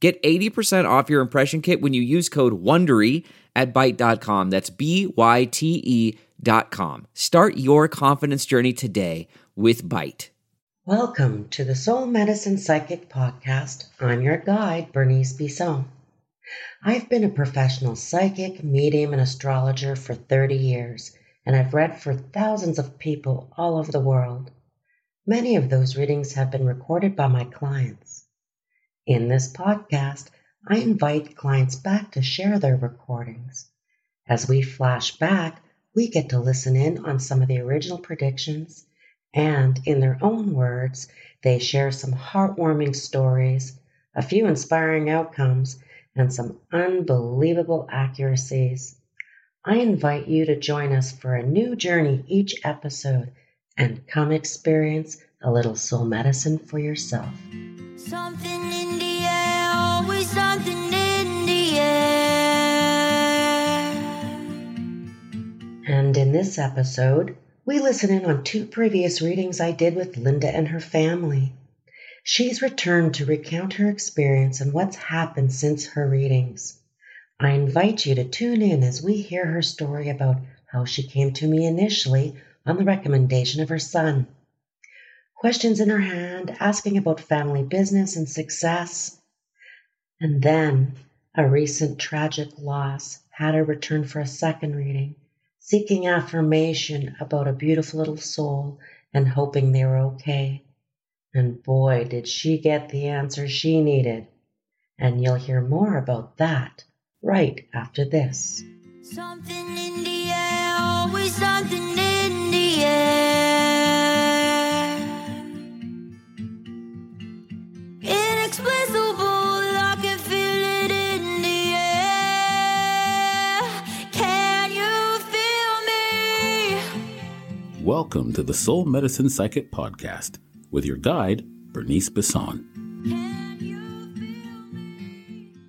Get 80% off your impression kit when you use code WONDERY at Byte.com. That's B-Y-T-E dot com. Start your confidence journey today with Byte. Welcome to the Soul Medicine Psychic Podcast. I'm your guide, Bernice Bisson. I've been a professional psychic, medium, and astrologer for 30 years, and I've read for thousands of people all over the world. Many of those readings have been recorded by my clients. In this podcast, I invite clients back to share their recordings. As we flash back, we get to listen in on some of the original predictions, and in their own words, they share some heartwarming stories, a few inspiring outcomes, and some unbelievable accuracies. I invite you to join us for a new journey each episode and come experience a little soul medicine for yourself. And in this episode, we listen in on two previous readings I did with Linda and her family. She's returned to recount her experience and what's happened since her readings. I invite you to tune in as we hear her story about how she came to me initially on the recommendation of her son. Questions in her hand, asking about family business and success. And then a recent tragic loss had her return for a second reading, seeking affirmation about a beautiful little soul and hoping they were okay. And boy, did she get the answer she needed. And you'll hear more about that right after this. Something in the air, always something in Welcome to the Soul Medicine Psychic Podcast with your guide, Bernice me?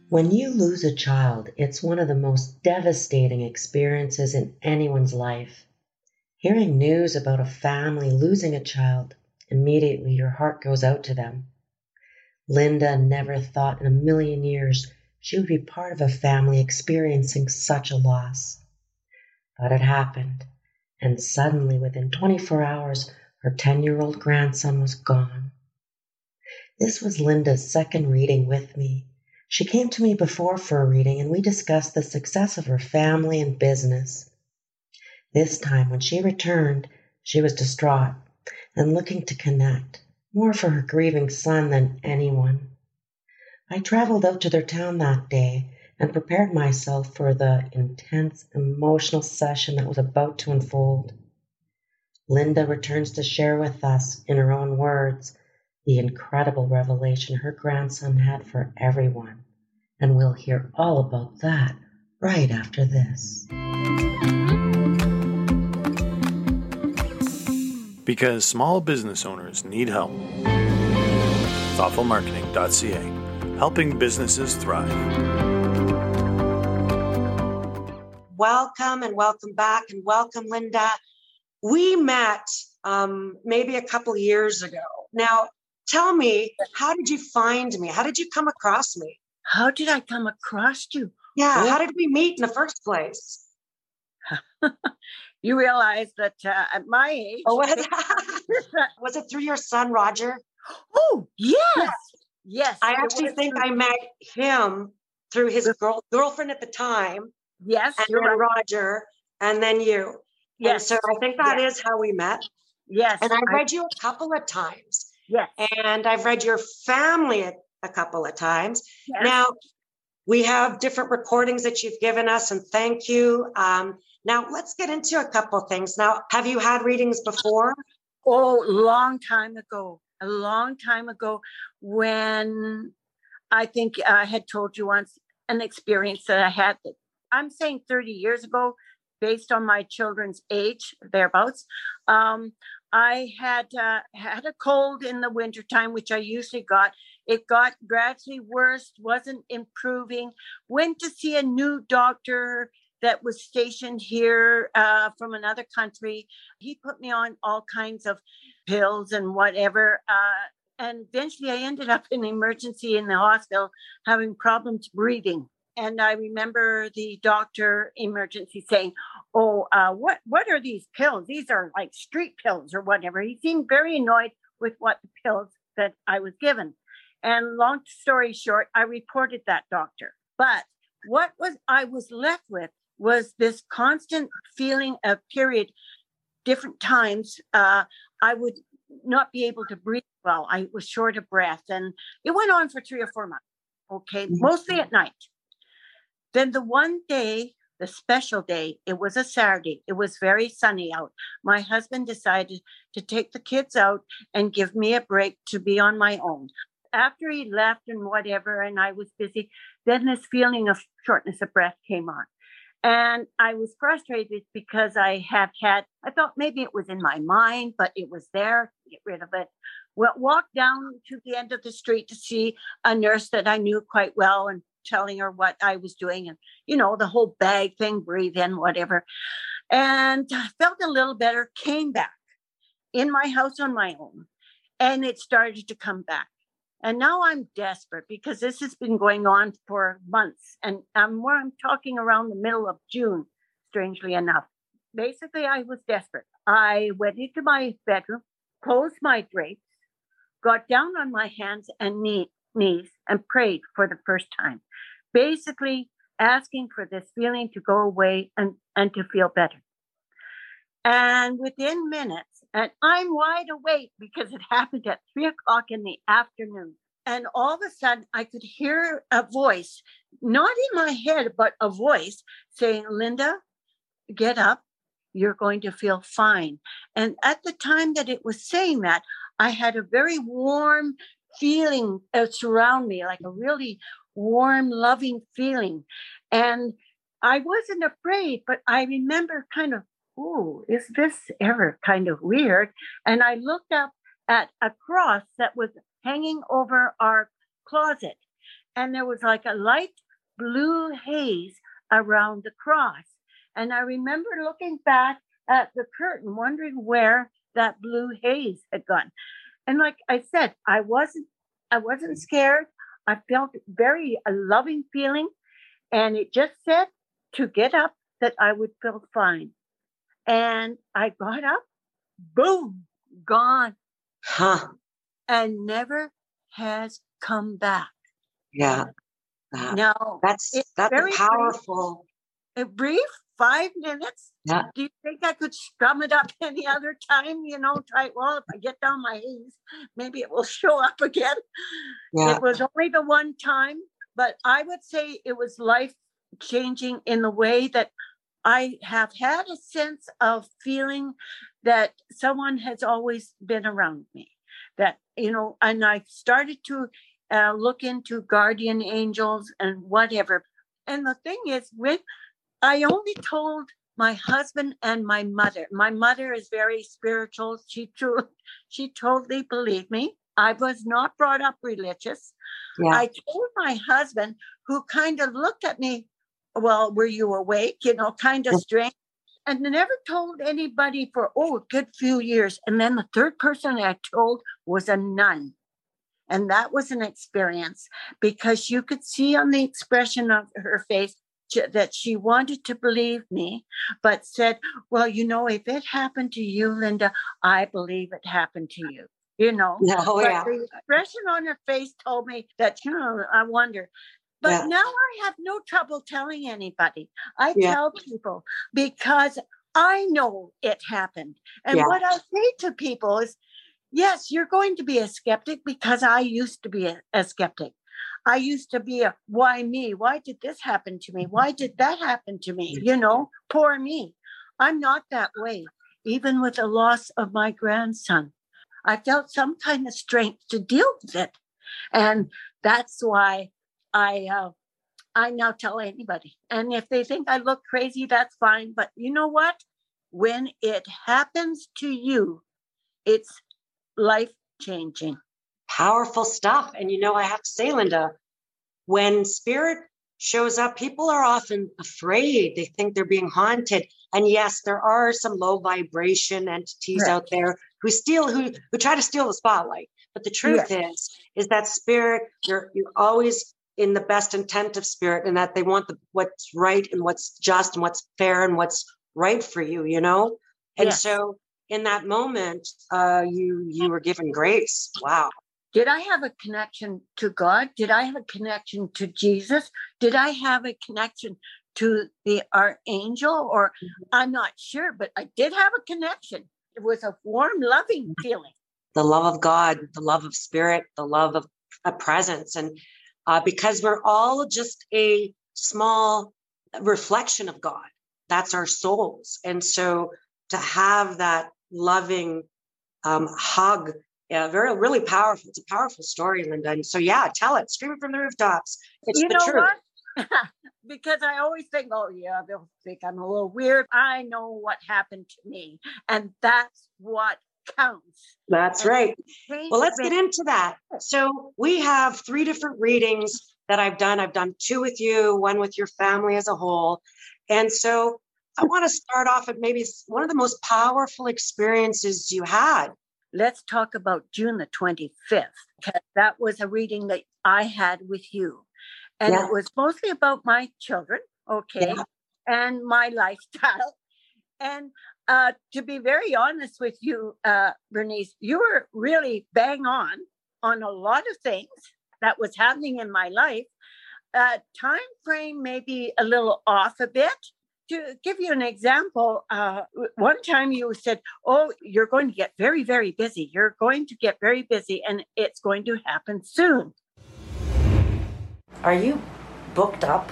When you lose a child, it's one of the most devastating experiences in anyone's life. Hearing news about a family losing a child, immediately your heart goes out to them. Linda never thought in a million years she would be part of a family experiencing such a loss. But it happened, and suddenly, within 24 hours, her 10 year old grandson was gone. This was Linda's second reading with me. She came to me before for a reading, and we discussed the success of her family and business. This time, when she returned, she was distraught and looking to connect, more for her grieving son than anyone. I traveled out to their town that day and prepared myself for the intense emotional session that was about to unfold. Linda returns to share with us, in her own words, the incredible revelation her grandson had for everyone. And we'll hear all about that right after this. Because small business owners need help. Thoughtfulmarketing.ca, helping businesses thrive. Welcome and welcome back and welcome linda we met um, maybe a couple years ago now tell me how did you find me how did you come across me How did I come across you? yeah Oh. how did we meet in the first place You realize that uh, at my age. oh, was, was it through your son roger oh, yes. Yes. i actually think through- i met him through his girl, girlfriend at the time Yes. and You're then right. roger and then you Yes. and so i think that is yes. how we met Yes. and i I- read you a couple of times Yes. and I've read your family a, a couple of times. yes. Now, we have different recordings that you've given us, and thank you. Um, now, let's get into a couple things. Now, have you had readings before? Oh, long time ago. A long time ago when I think I had told you once an experience that I had that I'm saying 30 years ago, based on my children's age, thereabouts. Um, I had uh, had a cold in the wintertime, which I usually got. It got gradually worse, wasn't improving. Went to see a new doctor that was stationed here uh, from another country. He put me on all kinds of pills and whatever. Uh, and eventually I ended up in emergency in the hospital having problems breathing. And I remember the doctor emergency saying, "Oh, uh, what what are these pills? These are like street pills or whatever." He seemed very annoyed with what the pills that I was given. And long story short, I reported that doctor. But what was I was left with was this constant feeling of period, different times. Uh, I would not be able to breathe well. I was short of breath, and it went on for three or four months. Okay, Mhm. mostly at night. Then the one day, the special day, it was a Saturday. It was very sunny out. My husband decided to take the kids out and give me a break to be on my own. After he left and whatever, and I was busy, then this feeling of shortness of breath came on. And I was frustrated because I have had, I thought maybe it was in my mind, but it was there, get rid of it. Well, walked down to the end of the street to see a nurse that I knew quite well and telling her what I was doing and, you know, the whole bag thing, breathe in, whatever. And felt a little better, came back in my house on my own, and it started to come back. And now I'm desperate because this has been going on for months. And I'm where I'm talking around the middle of June, strangely enough. Basically, I was desperate. I went into my bedroom, closed my drapes, got down on my hands and knee, knees, and prayed for the first time. Basically, asking for this feeling to go away and, and to feel better. And within minutes, and I'm wide awake because it happened at three o'clock in the afternoon. And all of a sudden, I could hear a voice, not in my head, but a voice saying, Linda, get up. You're going to feel fine. And at the time that it was saying that, I had a very warm feeling uh, surround me, like a really warm, loving feeling. And I wasn't afraid, but I remember kind of ooh, is this ever kind of weird? And I looked up at a cross that was hanging over our closet, and there was like a light blue haze around the cross. And I remember looking back at the curtain, wondering where that blue haze had gone. And like I said, I wasn't I wasn't scared. I felt very a loving feeling, and it just said to get up that I would feel fine. And I got up, boom, gone, Huh. and never has come back. Yeah. Now, that's that's a powerful. a brief five minutes. Yeah. Do you think I could strum it up any other time? You know, try, well, if I get down my haze, maybe it will show up again. Yeah. It was only the one time, but I would say it was life changing in the way that I have had a sense of feeling that someone has always been around me. That, you know, and I started to uh, look into guardian angels and whatever. And the thing is, with I only told my husband and my mother. My mother is very spiritual. She true, she totally believed me. I was not brought up religious. Yeah. I told my husband, who kind of looked at me, well, were you awake? You know, kind of strange. And never told anybody for, oh, a good few years. And then the third person I told was a nun. And that was an experience because you could see on the expression of her face that she wanted to believe me, but said, well, you know, if it happened to you, Linda, I believe it happened to you. You know, oh, yeah. the expression on her face told me that, you know, I wonder. But Yeah. now I have no trouble telling anybody. I Yeah. tell people because I know it happened. And Yeah. what I say to people is, yes, you're going to be a skeptic because I used to be a, a skeptic. I used to be a why me? Why did this happen to me? Why did that happen to me? You know, poor me. I'm not that way. Even with the loss of my grandson, I felt some kind of strength to deal with it. and that's why I uh, I now tell anybody. And if they think I look crazy, that's fine. But you know what? When it happens to you, it's life changing. Powerful stuff. And you know, I have to say, Linda, when spirit shows up, people are often afraid. They think they're being haunted. And yes, there are some low vibration entities Right. out there who steal, who who try to steal the spotlight. But the truth is, is that spirit, you're you're always in the best intent of spirit, and that they want the what's right and what's just and what's fair and what's right for you, you know? And Yes. so in that moment, uh, you you were given grace. Wow. Did I have a connection to God? Did I have a connection to Jesus? Did I have a connection to the archangel? Or I'm not sure, but I did have a connection. It was a warm, loving feeling. the love of God, the love of spirit, the love of a presence. And uh, because we're all just a small reflection of God, that's our souls. And so to have that loving um, hug, yeah, very, really powerful. It's a powerful story, Linda. And so, yeah, tell it, scream it from the rooftops. It's you the know truth. what? because I always think, oh, yeah, they'll think I'm a little weird. I know what happened to me. And that's what counts. That's And right. Well, let's get into that. So we have three different readings that I've done. I've done two with you, one with your family as a whole. And so I want to start off at maybe one of the most powerful experiences you had. Let's talk about June the 25th. 'cause That was a reading that I had with you. And Yeah. it was mostly about my children, okay, Yeah. and my lifestyle. And uh, to be very honest with you, uh, Bernice, you were really bang on on a lot of things that was happening in my life. Uh, time frame may be a little off a bit. To give you an example, uh, one time you said, Oh, you're going to get very, very busy. You're going to get very busy, and it's going to happen soon. Are you booked up?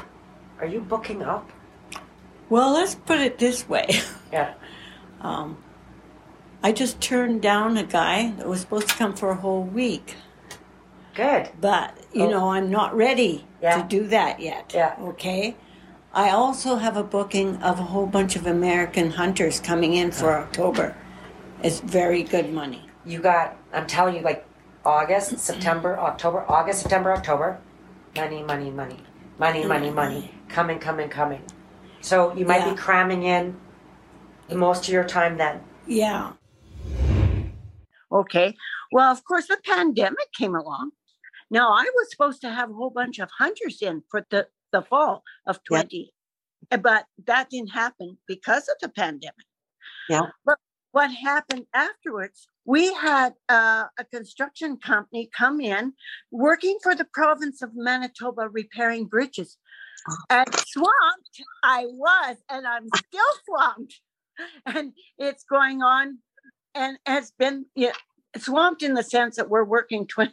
Are you booking up? Well, let's put it this way. Yeah. Um, I just turned down a guy that was supposed to come for a whole week, Good. but you Oh. know, I'm not ready Yeah. to do that yet. Yeah. Okay. I also have a booking of a whole bunch of American hunters coming in for October. It's very good money. You got, I'm telling you, like August, September, October, August, September, October. Money, money, money. Money, money, money. Coming, coming, coming. So you might Yeah. be cramming in the most of your time then. Yeah. Okay. Well, of course, the pandemic came along. Now, I was supposed to have a whole bunch of hunters in for the, the fall of 20, uh, but that didn't happen because of the pandemic. Yeah. But what happened afterwards, we had uh, a construction company come in working for the province of Manitoba repairing bridges. And swamped I was, and I'm still swamped. And it's going on and has been yeah, swamped in the sense that we're working 20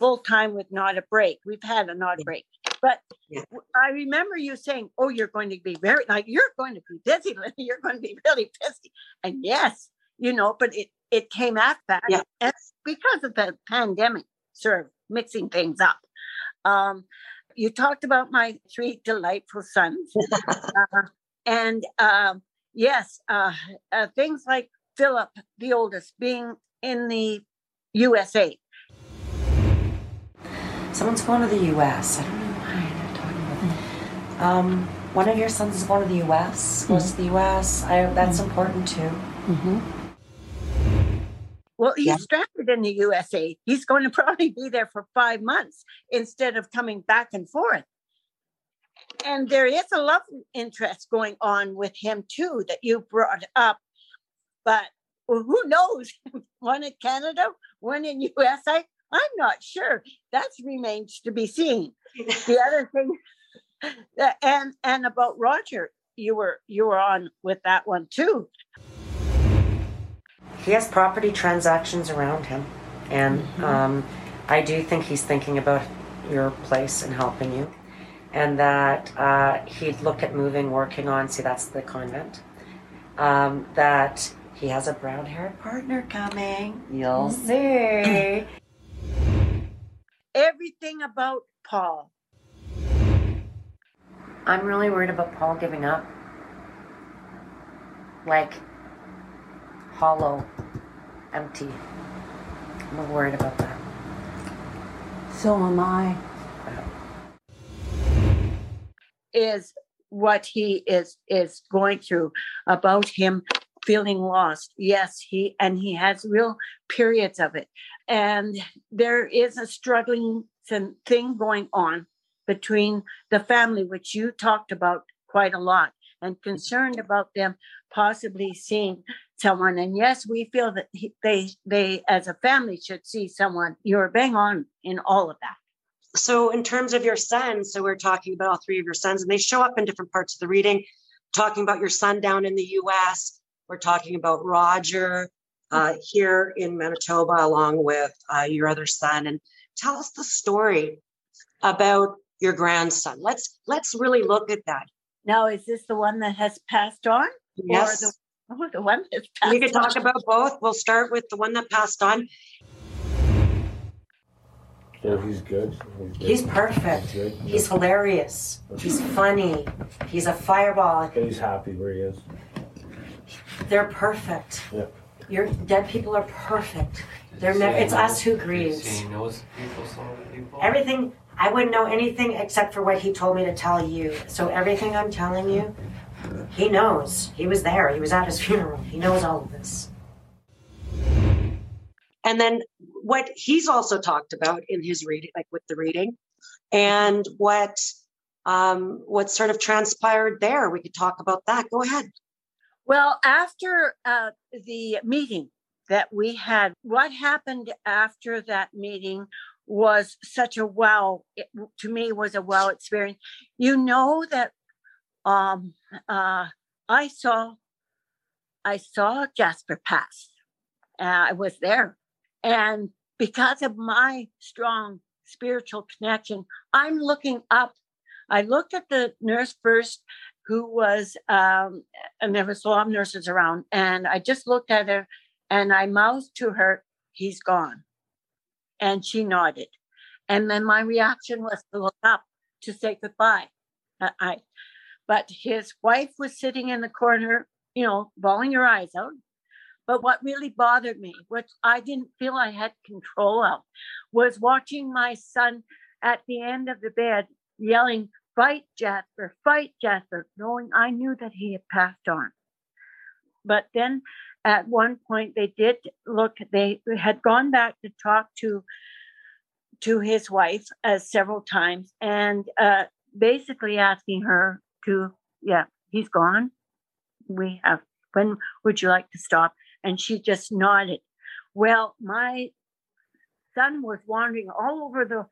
full time with not a break. We've had a not a break. But Yeah. I remember you saying, Oh, you're going to be very like you're going to be busy, Linda. You're going to be really busy. And yes, you know, but it it came after that. Yeah. And because of the pandemic, sort of mixing things up. Um, you talked about my three delightful sons. uh, and um, yes, uh, uh, things like Philip, the oldest, being in the USA. Someone's going to the U.S. I don't know why they're talking about. that. Um, one of your sons is going to the U.S. Goes to the mm-hmm. U.S. I, that's mm-hmm. important too. Mm-hmm. Well, he's Yeah. stranded in the USA. He's going to probably be there for five months instead of coming back and forth. And there is a love interest going on with him too that you brought up. But well, who knows? one in Canada, one in USA. I'm not sure. That remains to be seen. The other thing, the- and and about Roger, you were you were on with that one too. He has property transactions around him, and um, I do think he's thinking about your place and helping you, and that uh, he'd look at moving, working on. See, that's the convent. Um, that he has a brown-haired partner coming. You'll see. Everything about Paul. I'm really worried about Paul giving up. Like, hollow, empty. I'm worried about that. So am I. Is what he is is going through about him feeling lost. Yes, he and he has real periods of it. And there is a struggling thing going on between the family, which you talked about quite a lot, and concerned about them possibly seeing someone. And yes, we feel that he, they they as a family should see someone. You're bang on in all of that. So, in terms of your son, so we're talking about all three of your sons, and they show up in different parts of the reading. Talking about your son down in the U.S., we're talking about Roger uh, here in Manitoba, along with uh, your other son. And tell us the story about your grandson. Let's let's really look at that. Now, is this the one that has passed on? Yes. Or the, oh, the one that's passed We can talk on? about both. We'll start with the one that passed on. Yeah, he's good. He's, good. He's perfect. He's good. He's hilarious. He's funny. He's a fireball. And he's happy where he is. They're perfect. Yeah. Your dead people are perfect. They're never. It's us who grieves. He knows people, some of the people. Everything. I wouldn't know anything except for what he told me to tell you. So everything I'm telling you, he knows. He was there. He was at his funeral. He knows all of this. And then what he's also talked about in his reading, like with the reading, and what um, what sort of transpired there. We could talk about that. Go ahead. Well, after uh, the meeting that we had, what happened after that meeting was such a wow. It, to me, was a wow experience. You know that um, uh, I saw, I saw Jasper pass. Uh, I was there, and because of my strong spiritual connection, I'm looking up. I looked at the nurse first who was um, and there was a lot of nurses around and i just looked at her and i mouthed to her he's gone. And she nodded. And then my reaction was to look up to say goodbye. I, I but his wife was sitting in the corner you know bawling her eyes out. But what really bothered me which i didn't feel i had control of was watching my son at the end of the bed yelling fight Jasper, fight Jasper, knowing I knew that he had passed on. But then at one point they did look, they had gone back to talk to to his wife uh, several times and uh, basically asking her to, yeah, he's gone. We have, when would you like to stop? And she just nodded. Well, my son was wandering all over the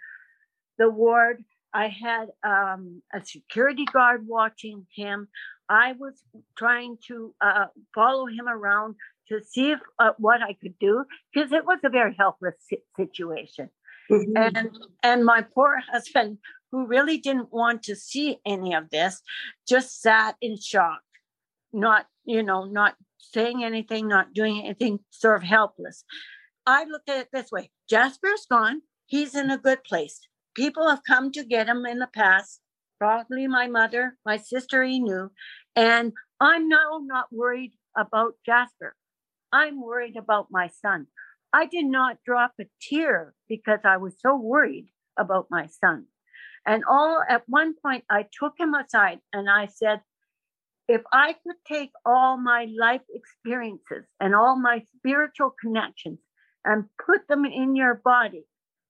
the ward I had um, a security guard watching him. I was trying to uh, follow him around to see if, uh, what I could do because it was a very helpless situation. Mm-hmm. And and my poor husband, who really didn't want to see any of this, just sat in shock, not you know, not saying anything, not doing anything, sort of helpless. I looked at it this way: Jasper's gone. He's in a good place people have come to get him in the past, probably my mother, my sister he knew. And I'm now not worried about Jasper. I'm worried about my son. I did not drop a tear because I was so worried about my son. And all at one point, I took him aside and I said, if I could take all my life experiences and all my spiritual connections and put them in your body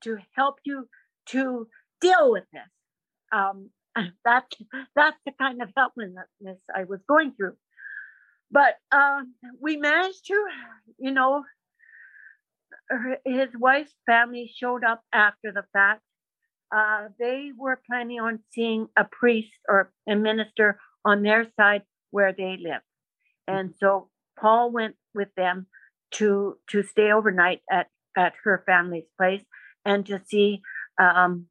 to help you to deal with this. Um, that that's the kind of helplessness I was going through. But um, we managed to, you know, his wife's family showed up after the fact. Uh, they were planning on seeing a priest or a minister on their side where they live, and so Paul went with them to to stay overnight at at her family's place and to see um,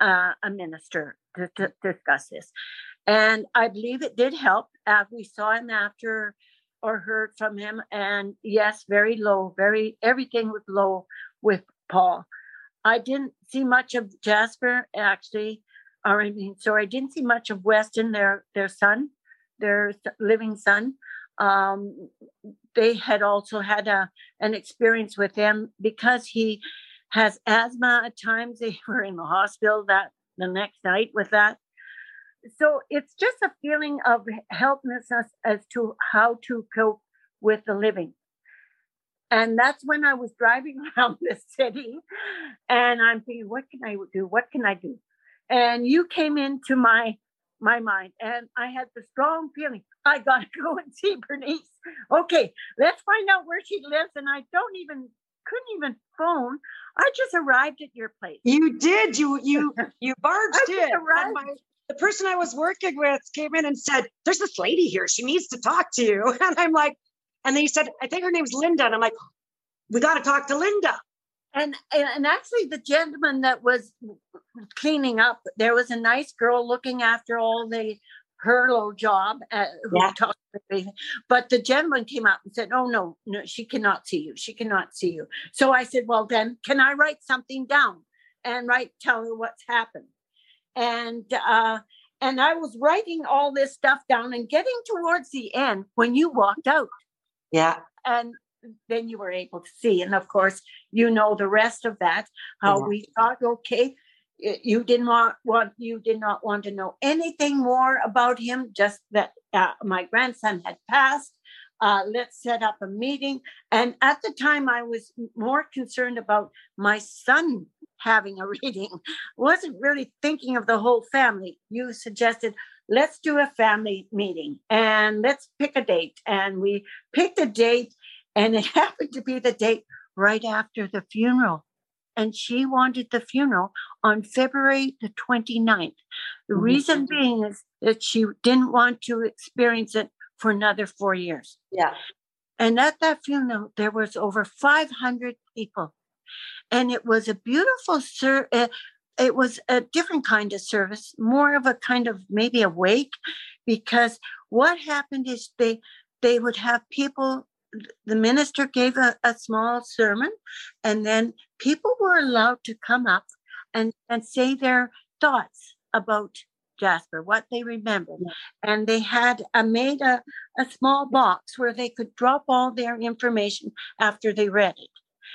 uh, a minister to, to, discuss this. And I believe it did help. Uh, we saw him after or heard from him. And yes, very low, very, everything was low with Paul. I didn't see much of Jasper actually, or I mean, sorry, I didn't see much of Weston, their their son, their living son. Um, they had also had a an experience with him because he has asthma. At times, they were in the hospital that the next night with that. So it's just a feeling of helplessness as to how to cope with the living. And that's when I was driving around the city and I'm thinking, what can I do? What can I do? And you came into my my mind and I had the strong feeling I gotta go and see Bernice. Okay, let's find out where she lives. And I don't even couldn't even phone. I just arrived at your place. You did. You you you barged in. My, the person I was working with came in and said, "There's this lady here. She needs to talk to you." And I'm like, and then he said, "I think her name's Linda." And I'm like, "We got to talk to Linda." and and and actually the gentleman that was cleaning up there was a nice girl looking after all the hurlo job uh, who Yeah. but the gentleman came out and said oh no no she cannot see you she cannot see you so i said well then can i write something down and write tell her what's happened and uh and i was writing all this stuff down and getting towards the end when you walked out Yeah. and then you were able to see and of course you know the rest of that how Yeah. we thought okay you didn't want, want you did not want to know anything more about him just that uh, my grandson had passed. Uh, let's set up a meeting. And at the time i was more concerned about my son having a reading. Wasn't really thinking of the whole family. You suggested let's do a family meeting and let's pick a date. And we picked a date and it happened to be the date right after the funeral. And she wanted the funeral on February the 29th. The Mhm. reason being is that she didn't want to experience it for another four years. Yeah. And at that funeral, there was over 500 people. And it was a beautiful, ser- uh, it was a different kind of service, more of a kind of maybe a wake, because what happened is they they would have people the minister gave a, a small sermon and then people were allowed to come up and, and say their thoughts about jasper what they remembered. And they had a, made a, a small box where they could drop all their information after they read it.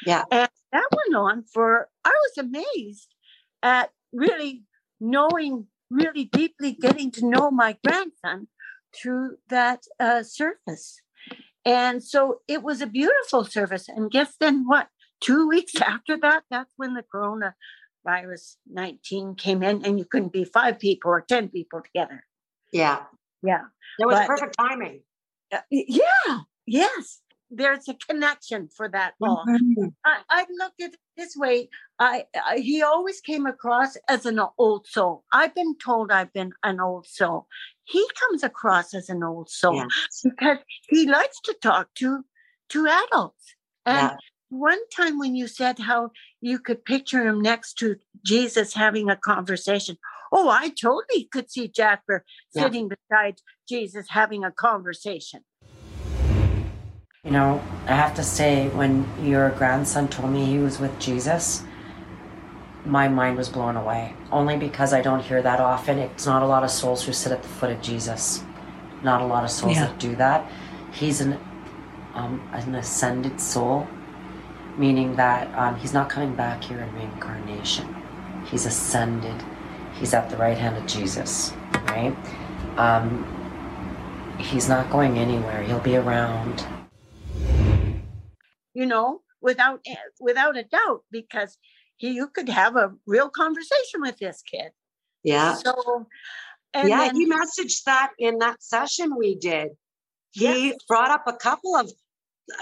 Yeah. and that went on for i was amazed at really knowing really deeply getting to know my grandson through that uh, service and so it was a beautiful service. And guess then what? Two weeks after that, that's when the coronavirus 19 came in, and you couldn't be five people or 10 people together. Yeah. Yeah. It was But- perfect timing. Uh, yeah. Yes. There's a connection for that all. I, I look at it this way. I, I he always came across as an old soul. I've been told I've been an old soul. He comes across as an old soul Yes. because he likes to talk to to adults. And Yeah. one time when you said how you could picture him next to Jesus having a conversation. Oh, I totally could see Jasper Yeah. sitting beside Jesus having a conversation. You know, I have to say, when your grandson told me he was with Jesus, my mind was blown away. Only because I don't hear that often. It's not a lot of souls who sit at the foot of Jesus. Not a lot of souls Yeah. that do that. He's an um, an ascended soul, meaning that um, he's not coming back here in reincarnation. He's ascended. He's at the right hand of Jesus, right? Um, he's not going anywhere. He'll be around. You know, without eh, without a doubt, because he, you could have a real conversation with this kid. Yeah. So, and yeah, then, he messaged that in that session we did. He Yeah. brought up a couple of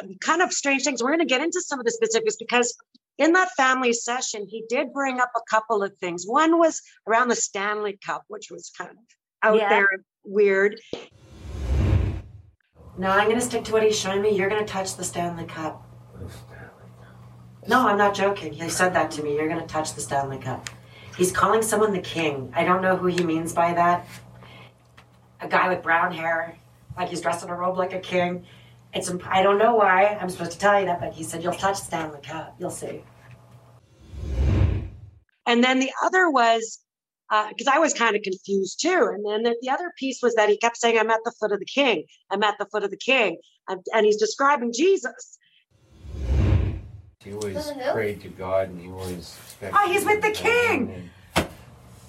um, kind of strange things. We're going to get into some of the specifics because in that family session, he did bring up a couple of things. One was around the Stanley Cup, which was kind of out Yeah. there weird. Now I'm going to stick to what he's showing me. You're going to touch the Stanley Cup. No, I'm not joking. He said that to me. You're going to touch the Stanley Cup. He's calling someone the king. I don't know who he means by that. A guy with brown hair, like he's dressed in a robe like a king. It's imp- I don't know why I'm supposed to tell you that, but he said you'll touch Stanley Cup. You'll see. And then the other was uh, because I was kind of confused too. And then the, the other piece was that he kept saying, I'm at the foot of the king. I'm at the foot of the king. And he's describing Jesus. He always prayed to God and he always. Oh, he's with the king.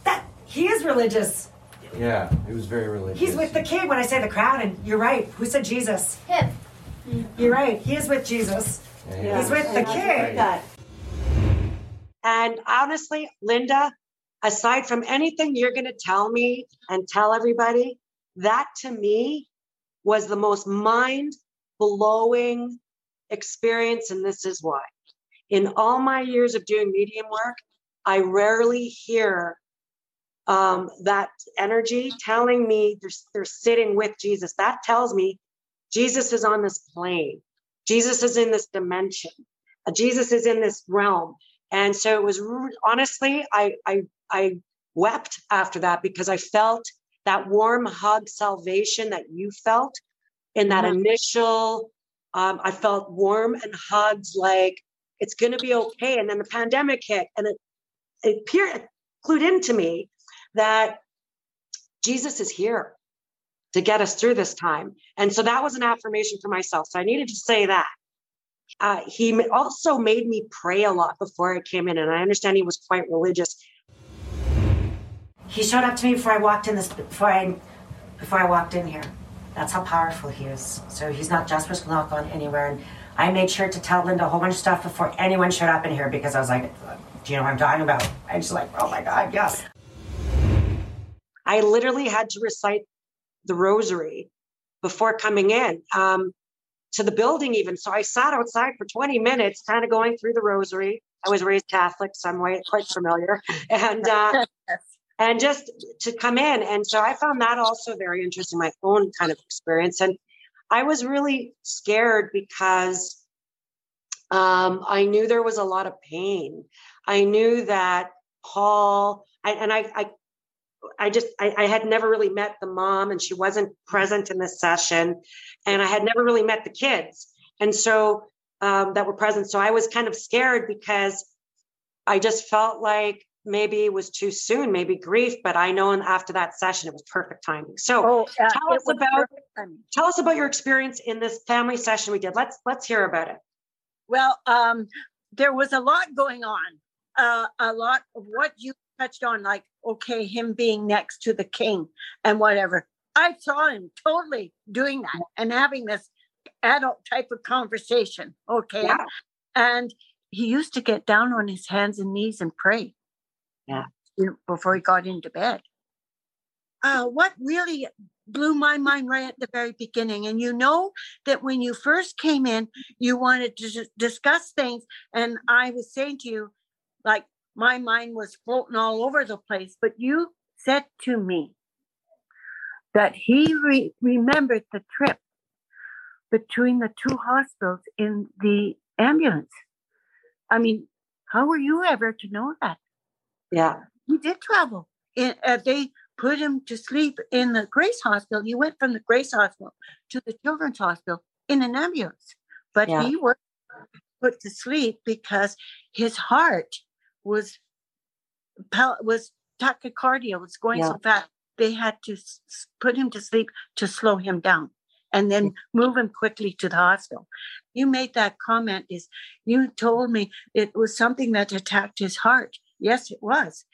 That he is religious. Yeah, he was very religious. He's with the king when I say the crowd, and you're right. Who said Jesus? Him. You're right. He is with Jesus. Yeah. He's with the king. And honestly, Linda, aside from anything you're going to tell me and tell everybody, that to me was the most mind blowing experience. And this is why. In all my years of doing medium work, I rarely hear um, that energy telling me they're, they're sitting with Jesus. That tells me Jesus is on this plane. Jesus is in this dimension. Uh, Jesus is in this realm. And so it was honestly, I, I, I wept after that because I felt that warm hug salvation that you felt in that Mhm. initial. Um, I felt warm and hugs like it's going to be okay. And then the pandemic hit, and it it appeared clued into me that Jesus is here to get us through this time. And so that was an affirmation for myself. So I needed to say that. Uh, he also made me pray a lot before I came in, and I understand he was quite religious. He showed up to me before I walked in this before I before I walked in here. That's how powerful he is. So he's not just supposed to knock on anywhere. And I made sure to tell Linda a whole bunch of stuff before anyone showed up in here because I was like, "Do you know what I'm talking about?" And she's like, "Oh my god, yes." I literally had to recite the rosary before coming in um, to the building, even. So I sat outside for 20 minutes, kind of going through the rosary. I was raised Catholic, so I'm quite quite familiar. And uh, and just to come in. And so I found that also very interesting, my own kind of experience. And I was really scared because um, I knew there was a lot of pain. I knew that Paul, I, and I, I, I just, I, I had never really met the mom and she wasn't present in this session. And I had never really met the kids. And so um, that were present. So I was kind of scared because I just felt like maybe it was too soon, maybe grief, but I know after that session it was perfect timing. So Oh, uh, tell us about tell us about your experience in this family session we did. Let's let's hear about it. Well, um, there was a lot going on. Uh, a lot of what you touched on, like okay, him being next to the king and whatever. I saw him totally doing that and having this adult type of conversation. Okay, Yeah. and he used to get down on his hands and knees and pray. Yeah. before he got into bed. Uh, what really blew my mind right at the very beginning, and you know that when you first came in, you wanted to discuss things, and I was saying to you, like my mind was floating all over the place, but you said to me that he re- remembered the trip between the two hospitals in the ambulance. I mean, how were you ever to know that? Yeah. He did travel. In, uh, they put him to sleep in the Grace Hospital. He went from the Grace Hospital to the Children's Hospital in an ambulance, but Yeah. he was put to sleep because his heart was was tachycardia was going Yeah. so fast. They had to put him to sleep to slow him down and then move him quickly to the hospital. You made that comment is you told me it was something that attacked his heart. Yes, it was.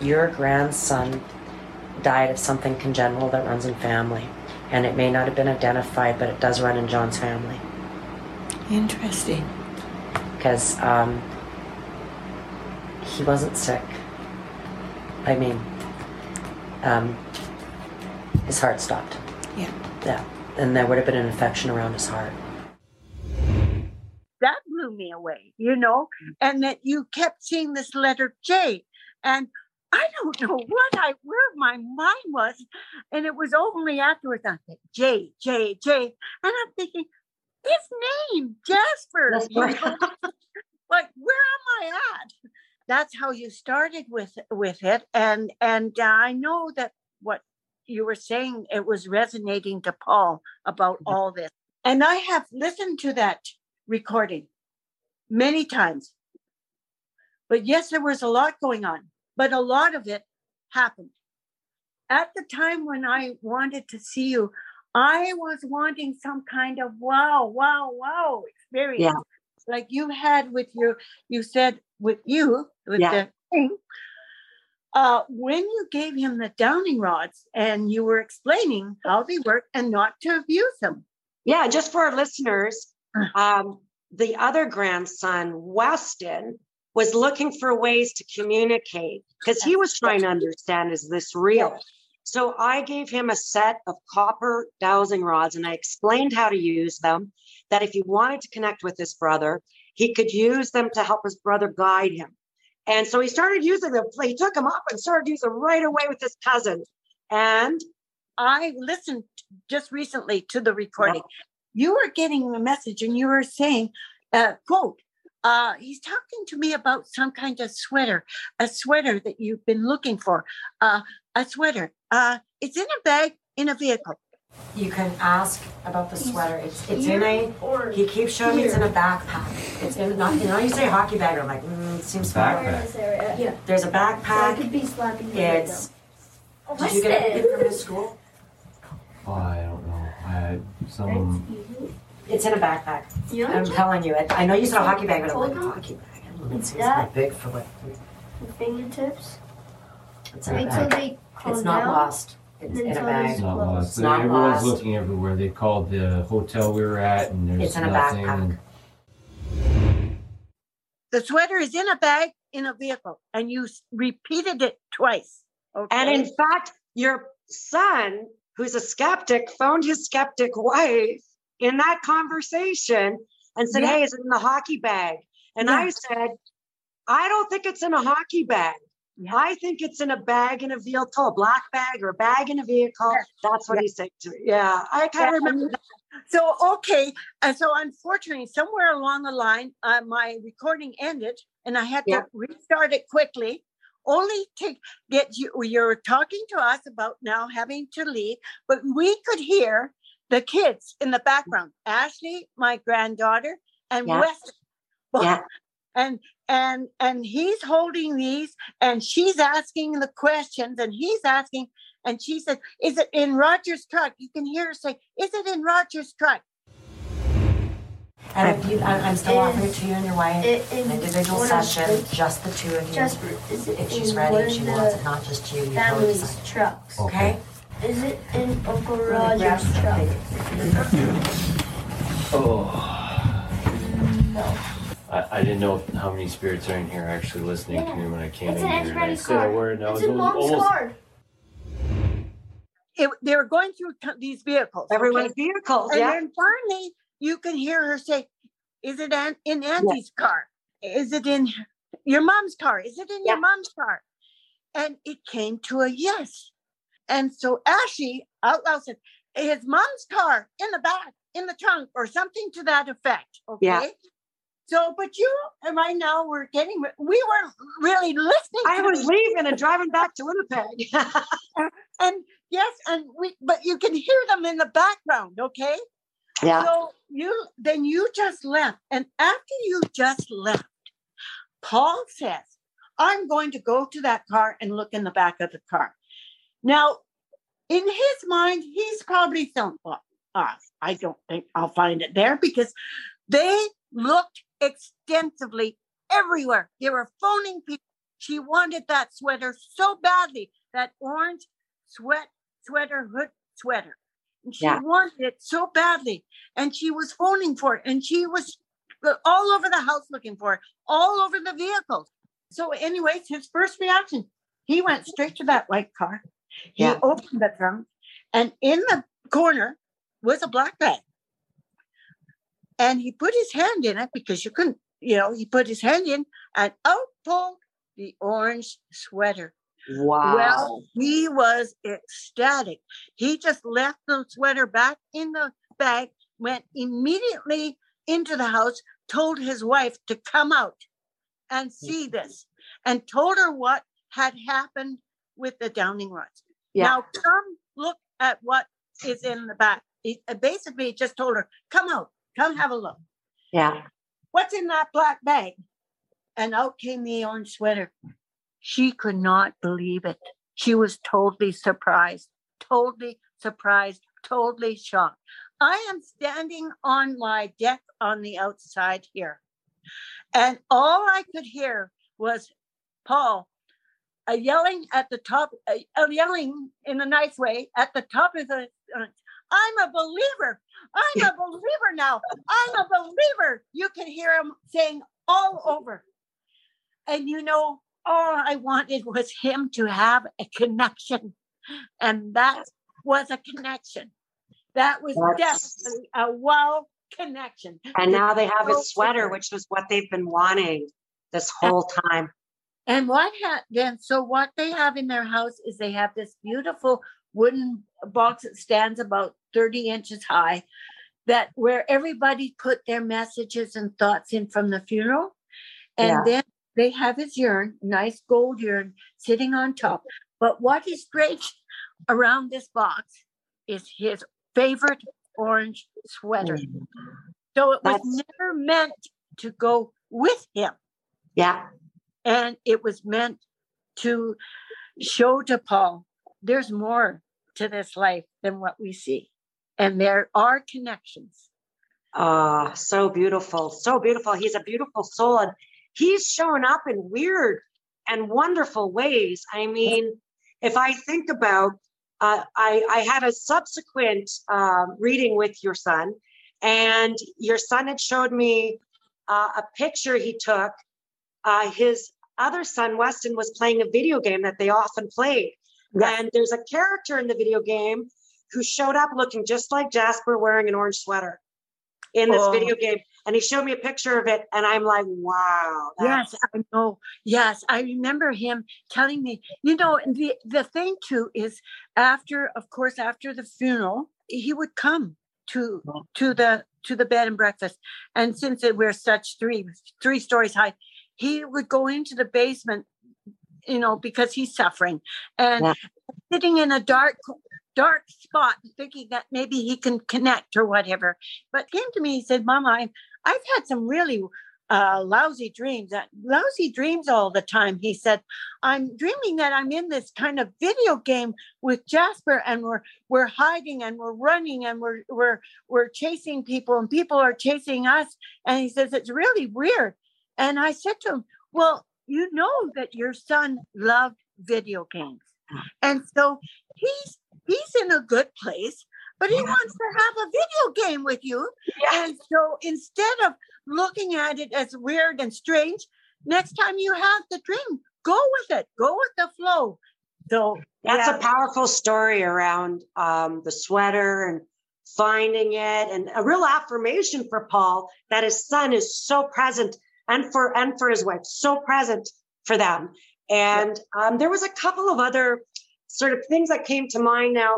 Your grandson died of something congenital that runs in family, and it may not have been identified, but it does run in John's family. Interesting. Because um, he wasn't sick. I mean, um, his heart stopped. Yeah. Yeah. And there would have been an infection around his heart. Blew me away, you know, and that you kept seeing this letter J. And I don't know what I where my mind was. And it was only afterwards I said J, J, J. And I'm thinking, his name, Jasper. Jasper. like, where am I at? That's how you started with with it. And and uh, I know that what you were saying, it was resonating to Paul about all this. And I have listened to that recording many times. But yes, there was a lot going on, but a lot of it happened. At the time when I wanted to see you, I was wanting some kind of wow, wow, wow experience. Yeah. Like you had with your, you said with you, with Yeah. the thing. Uh, when you gave him the dowsing rods and you were explaining how they work and not to abuse them. Yeah, just for our listeners, um, the other grandson, Weston, was looking for ways to communicate because he was trying to understand is this real? So I gave him a set of copper dowsing rods and I explained how to use them. That if he wanted to connect with his brother, he could use them to help his brother guide him. And so he started using them. He took them up and started using them right away with his cousin. And I listened just recently to the recording. You were getting a message and you were saying, uh, quote, uh, he's talking to me about some kind of sweater, a sweater that you've been looking for, uh, a sweater. Uh, it's in a bag in a vehicle. You can ask about the sweater. It's it's in a. He keeps showing me it's in a backpack. It's in not. You know, you say hockey bag. I'm like, mm, it seems familiar. Backpack. Yeah. There's a backpack. could be slapping It's. Did you get it from his school? Oh, I don't know. I had some. Mm-hmm. It's in a backpack. You I'm know? telling you. It, I know you said a hockey bag, but I'm like a hockey bag. I don't know. It's It's, it's not that. big for what. The fingertips. It's in a Wait till bag. they calm It's not down. lost. It's in a tell bag. us- It's not lost. It's not Everyone's lost. looking everywhere. They called the hotel we were at, and there's It's in a nothing. backpack. The sweater is in a bag in a vehicle, and you s- repeated it twice. Okay. And in fact, your son, who's a skeptic, phoned his skeptic wife in that conversation and said, Yeah. Hey, is it in the hockey bag? And Yeah. I said, I don't think it's in a hockey bag. Yeah. I think it's in a bag in a vehicle, a black bag or a bag in a vehicle. That's what he said to me. Yeah, I kind of remember that. So okay, and so unfortunately, somewhere along the line, uh, my recording ended, and I had to restart it quickly, only to get you. You're talking to us about now having to leave, but we could hear the kids in the background. Ashley, my granddaughter, and Yeah. Wes. Yeah. And and and he's holding these, and she's asking the questions, and he's asking, and she said, "Is it in Roger's truck?" You can hear her say, "Is it in Roger's truck?" And if you, I, I'm still offering it to you and your wife, It- in an individual one of session, the- just the two of you. Is it If she's in ready, one if she of wants the it, not just you. you totally family's decide. trucks? Okay? Is it in Uncle Really grab Roger's truck? Oh. No. I, I didn't know how many spirits are in here actually listening to me when I came It's in in here. Aunt And I Granny's said car. a word, and I It's was in mom's almost. car. It, they were going through t- these vehicles. okay? Everyone's vehicles. And Yeah. then finally, you can hear her say, "Is it an- in Auntie's car? Is it in your mom's car? Is it in Yeah. your mom's car?" And it came to a yes. And so Ashy out loud said, "His mom's car in the back, in the trunk, or something to that effect." Okay. Yeah. So, but you and right now we're getting. We weren't really listening. I was leaving and driving back to Winnipeg. and yes, and we, but you can hear them in the background. Okay. Yeah. So you then you just left. And after you just left, Paul says, I'm going to go to that car and look in the back of the car. Now, in his mind, he's probably thought, well, uh, I don't think I'll find it there because they looked extensively everywhere. They were phoning people. She wanted that sweater so badly, that orange sweat sweater hood sweater. And she Yeah. wanted it so badly. And she was phoning for it. And she was uh, all over the house looking for it, all over the vehicles. So, anyways, his first reaction, he went straight to that white car. He Yeah. opened the trunk, and in the corner was a black bag. And he put his hand in it because you couldn't, you know, he put his hand in and out pulled the orange sweater. Wow. Well, he was ecstatic. He just left the sweater back in the bag, went immediately into the house, told his wife to come out and see this, and told her what had happened with the dowsing rods. Yeah. Now, come look at what is in the back. He uh, basically just told her, come out, come have a look. yeah. What's in that black bag? and out came the orange sweater. She could not believe it. She was totally surprised, totally surprised, totally shocked. I am standing on my deck on the outside here, and all I could hear was Paul uh, yelling at the top, uh, uh, yelling in a nice way at the top of the. Uh, I'm a believer. I'm a believer now. I'm a believer. You can hear him saying all over. And you know, all I wanted was him to have a connection. And that was a connection. That was That's- definitely a well connection. And now they have a sweater, which was what they've been wanting this whole time. And what ha- then? So what they have in their house is they have this beautiful wooden box that stands about thirty inches high, that where everybody put their messages and thoughts in from the funeral, and Yeah. then they have his urn, nice gold urn, sitting on top. But what is great around this box is his favorite orange sweater. So it was That's- never meant to go with him Yeah. and it was meant to show to Paul there's more to this life than what we see, and there are connections. Ah, so beautiful. So beautiful. He's a beautiful soul. And he's shown up in weird and wonderful ways. I mean, if I think about, uh, I, I had a subsequent um, reading with your son, and your son had showed me uh, a picture he took. Uh, his other son, Weston, was playing a video game that they often played. And there's a character in the video game who showed up looking just like Jasper wearing an orange sweater in this Oh. video game. And he showed me a picture of it, and I'm like, wow. Yes, I know. Yes, I remember him telling me. You know, the the thing too is after, of course, after the funeral, he would come to to the to the bed and breakfast. And since it, we're such three three stories high, he would go into the basement, you know, because he's suffering and Yeah. sitting in a dark dark spot, thinking that maybe he can connect or whatever. But came to me, he said, "Mama, I, I've had some really." Uh, lousy dreams, that lousy dreams all the time. He said, "I'm dreaming that I'm in this kind of video game with Jasper, and we're we're hiding and we're running and we're we're we're chasing people, and people are chasing us." And he says it's really weird. And I said to him, "Well, you know that your son loved video games, and so he's he's in a good place." But he wants to have a video game with you. And so instead of looking at it as weird and strange, next time you have the dream, go with it, go with the flow. So That's yeah. a powerful story around um, the sweater and finding it, and a real affirmation for Paul that his son is so present, and for and for his wife, so present for them. And um, there was a couple of other sort of things that came to mind. Now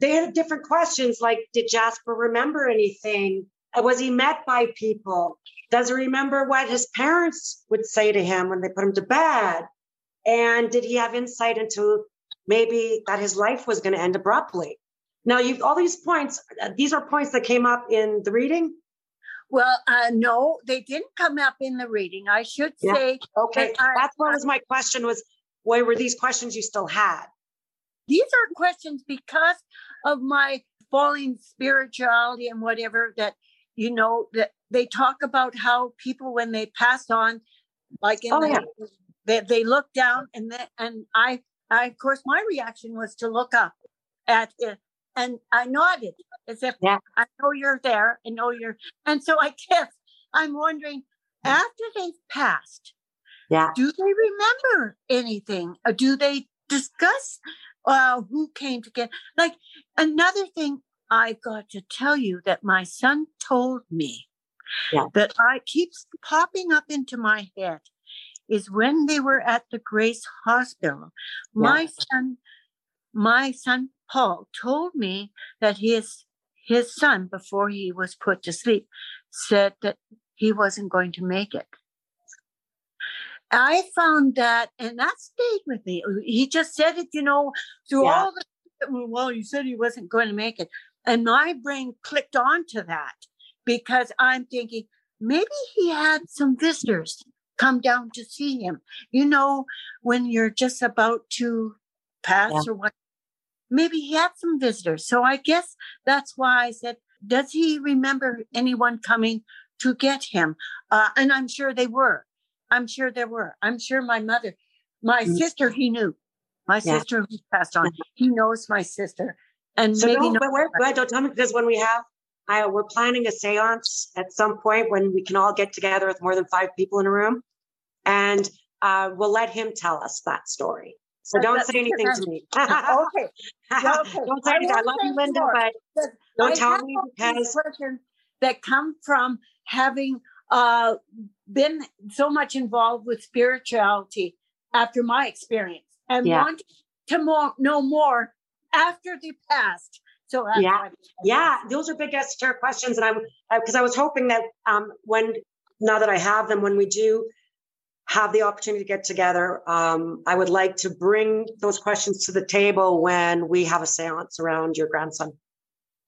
they had different questions, like did Jasper remember anything? Uh, Was he met by people? Does he remember what his parents would say to him when they put him to bed? And did he have insight into maybe that his life was going to end abruptly? Now, you've all these points. uh, These are points that came up in the reading. Well, uh, no, they didn't come up in the reading. I should Yeah. say, Okay, that that's what was my question. Was why were these questions you still had? these are questions because of my falling spirituality and whatever that you know that they talk about how people when they pass on like in Oh, the, yeah. they, they look down and then and I, I of course my reaction was to look up at it and I nodded as if Yeah. I know you're there I know you're and so I guess I'm wondering after they've passed Yeah. do they remember anything or do they discuss uh, who came to get like another thing i've got to tell you that my son told me Yeah. that i keeps popping up into my head is when they were at the grace hospital. My son my son paul told me that his his son before he was put to sleep said that he wasn't going to make it I found that, and that stayed with me. He just said it, you know, through Yeah. all the. Well, you said he wasn't going to make it, and my brain clicked on to that because I'm thinking maybe he had some visitors come down to see him. You know, when you're just about to pass Yeah. or what, maybe he had some visitors. So I guess that's why I said, does he remember anyone coming to get him? Uh, and I'm sure they were. I'm sure there were. I'm sure my mother, my Mm. sister, he knew. My Yeah. sister who passed on, he knows my sister. And So maybe not- but we're good. Don't tell me because when we have, I, we're planning a seance at some point when we can all get together with more than five people in a room, and uh, we'll let him tell us that story. So don't that's say anything to me. okay. Okay. don't say anything. I love you, Linda, more, but but don't I tell me because that come from having uh, been so much involved with spirituality after my experience and Yeah. want to more, know more after the past. So yeah, yeah, those are big esoteric questions, and I because I was hoping that um, when now that I have them, when we do have the opportunity to get together, um, I would like to bring those questions to the table when we have a séance around your grandson.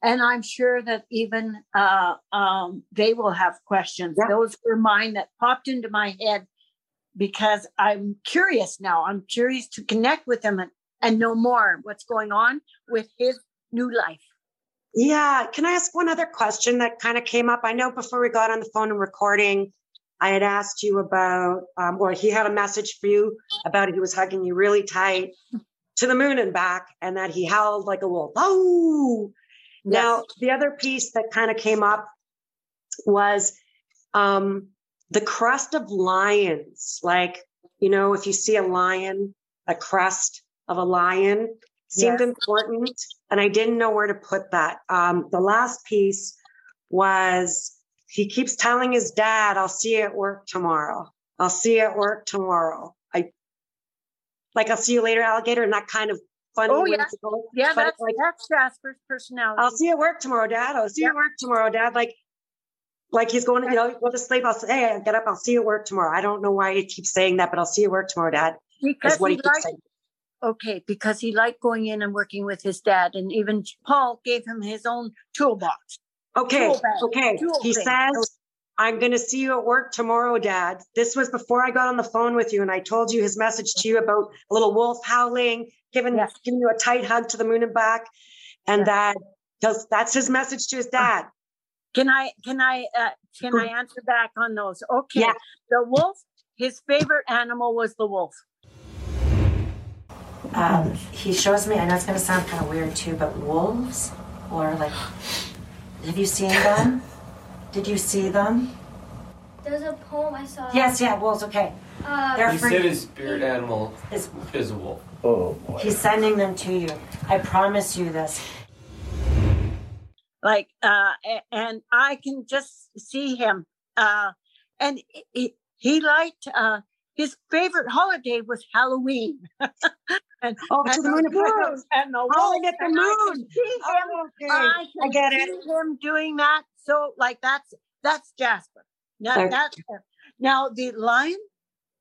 And I'm sure that even uh, um, they will have questions. Those were mine that popped into my head because I'm curious now. I'm curious to connect with him and, and know more what's going on with his new life. Yeah. Can I ask one other question that kind of came up? I know before we got on the phone and recording, I had asked you about, um, or he had a message for you about he was hugging you really tight to the moon and back, and that he howled like a wolf. Oh, now the other piece that kind of came up was um, the crest of lions. Like, you know, if you see a lion, a crest of a lion seemed Yes. important. And I didn't know where to put that. Um, the last piece was he keeps telling his dad, I'll see you at work tomorrow. I'll see you at work tomorrow. I like, I'll see you later, alligator, and that kind of funny. Oh, yeah. Yeah, but that's, like, that's Jasper's personality. I'll see you at work tomorrow, Dad. I'll see you at work tomorrow, Dad. Like, like he's going to, you know, go to sleep. I'll say, hey, I'll get up. I'll see you at work tomorrow. I don't know why he keeps saying that, but I'll see you at work tomorrow, Dad. because what he he liked, saying. okay, because he liked going in and working with his dad, and even Paul gave him his own toolbox. Okay, Tool bag, okay. tool He thing. says, I'm going to see you at work tomorrow, Dad. This was before I got on the phone with you, and I told you his message to you about a little wolf howling, giving giving you a tight hug to the moon and back, and that because that's his message to his dad. Can I can I uh, can I answer back on those? Okay. Yeah. The wolf, his favorite animal was the wolf. Um, he shows me, I know it's going to sound kind of weird too, but wolves or like, have you seen them? Did you see them? There's a poem I saw. Yes, yeah, wolves, okay. Uh, They're He free. said his spirit animal Is- is a wolf. Oh boy. He's sending them to you. I promise you this. Like uh and I can just see him. Uh and he, he liked uh his favorite holiday was Halloween. and, Oh, to and the moon and back. and the Howling wolf, at the and I can moon. see him. Oh, okay. I, I can get see it. him doing that. So like that's that's Jasper. Now Okay. that's now the lion,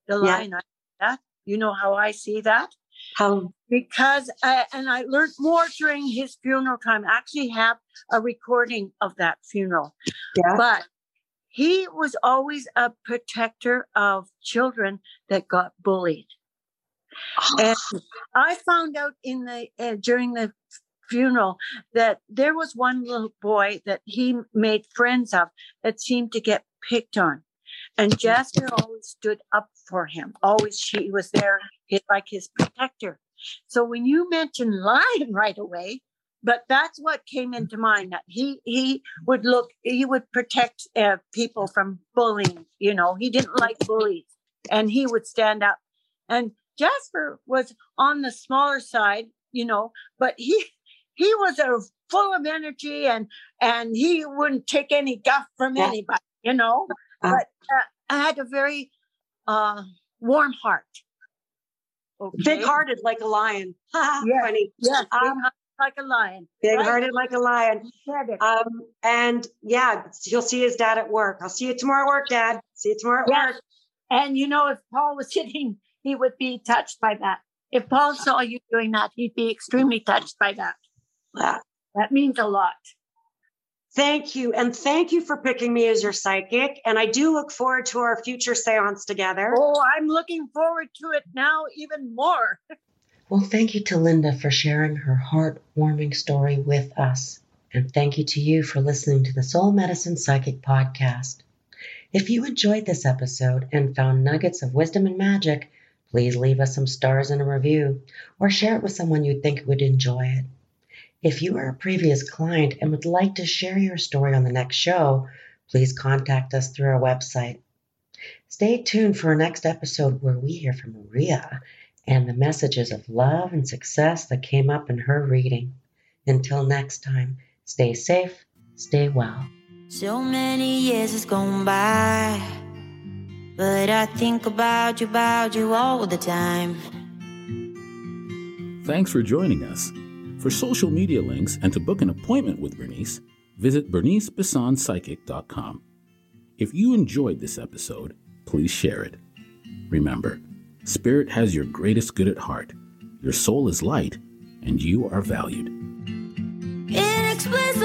the Yeah. lion. I, that you know how I see that How because I, and I learned more during his funeral time. I actually have a recording of that funeral. Yeah. But he was always a protector of children that got bullied. And I found out in the uh, during the funeral that there was one little boy that he made friends of that seemed to get picked on. And mm-hmm. Jasper always stood up for him. Always she was there like his protector. So when you mentioned lion right away, but that's what came mm-hmm. into mind that he he would look he would protect uh, people from bullying. You know, he didn't like mm-hmm. bullies, and he would stand up. And Jasper was on the smaller side, you know, but he he was a full of energy and and he wouldn't take any guff from Yeah. anybody, you know. Uh. but uh, I had a very uh, warm heart. Okay. big hearted like a lion. Yes. Funny. Yes, Um, like a lion. Big Right? hearted like a lion. You said it. Um, and yeah, he'll see his dad at work. I'll see you tomorrow at work, Dad. See you tomorrow at Yeah. work. And you know, if Paul was sitting, he would be touched by that. If Paul saw you doing that, he'd be extremely touched by that. Yeah. That means a lot. Thank you. And thank you for picking me as your psychic. And I do look forward to our future seance together. Oh, I'm looking forward to it now even more. Well, thank you to Linda for sharing her heartwarming story with us. And thank you to you for listening to the Soul Medicine Psychic Podcast. If you enjoyed this episode and found nuggets of wisdom and magic, please leave us some stars and a review or share it with someone you think would enjoy it. If you are a previous client and would like to share your story on the next show, please contact us through our website. Stay tuned for our next episode where we hear from Maria and the messages of love and success that came up in her reading. Until next time, stay safe, stay well. So many years has gone by, but I think about you, about you all the time. Thanks for joining us. For social media links and to book an appointment with Bernice, visit bernicebissonpsychic.com. If you enjoyed this episode, please share it. Remember, Spirit has your greatest good at heart. Your soul is light, and you are valued. Inexplicable,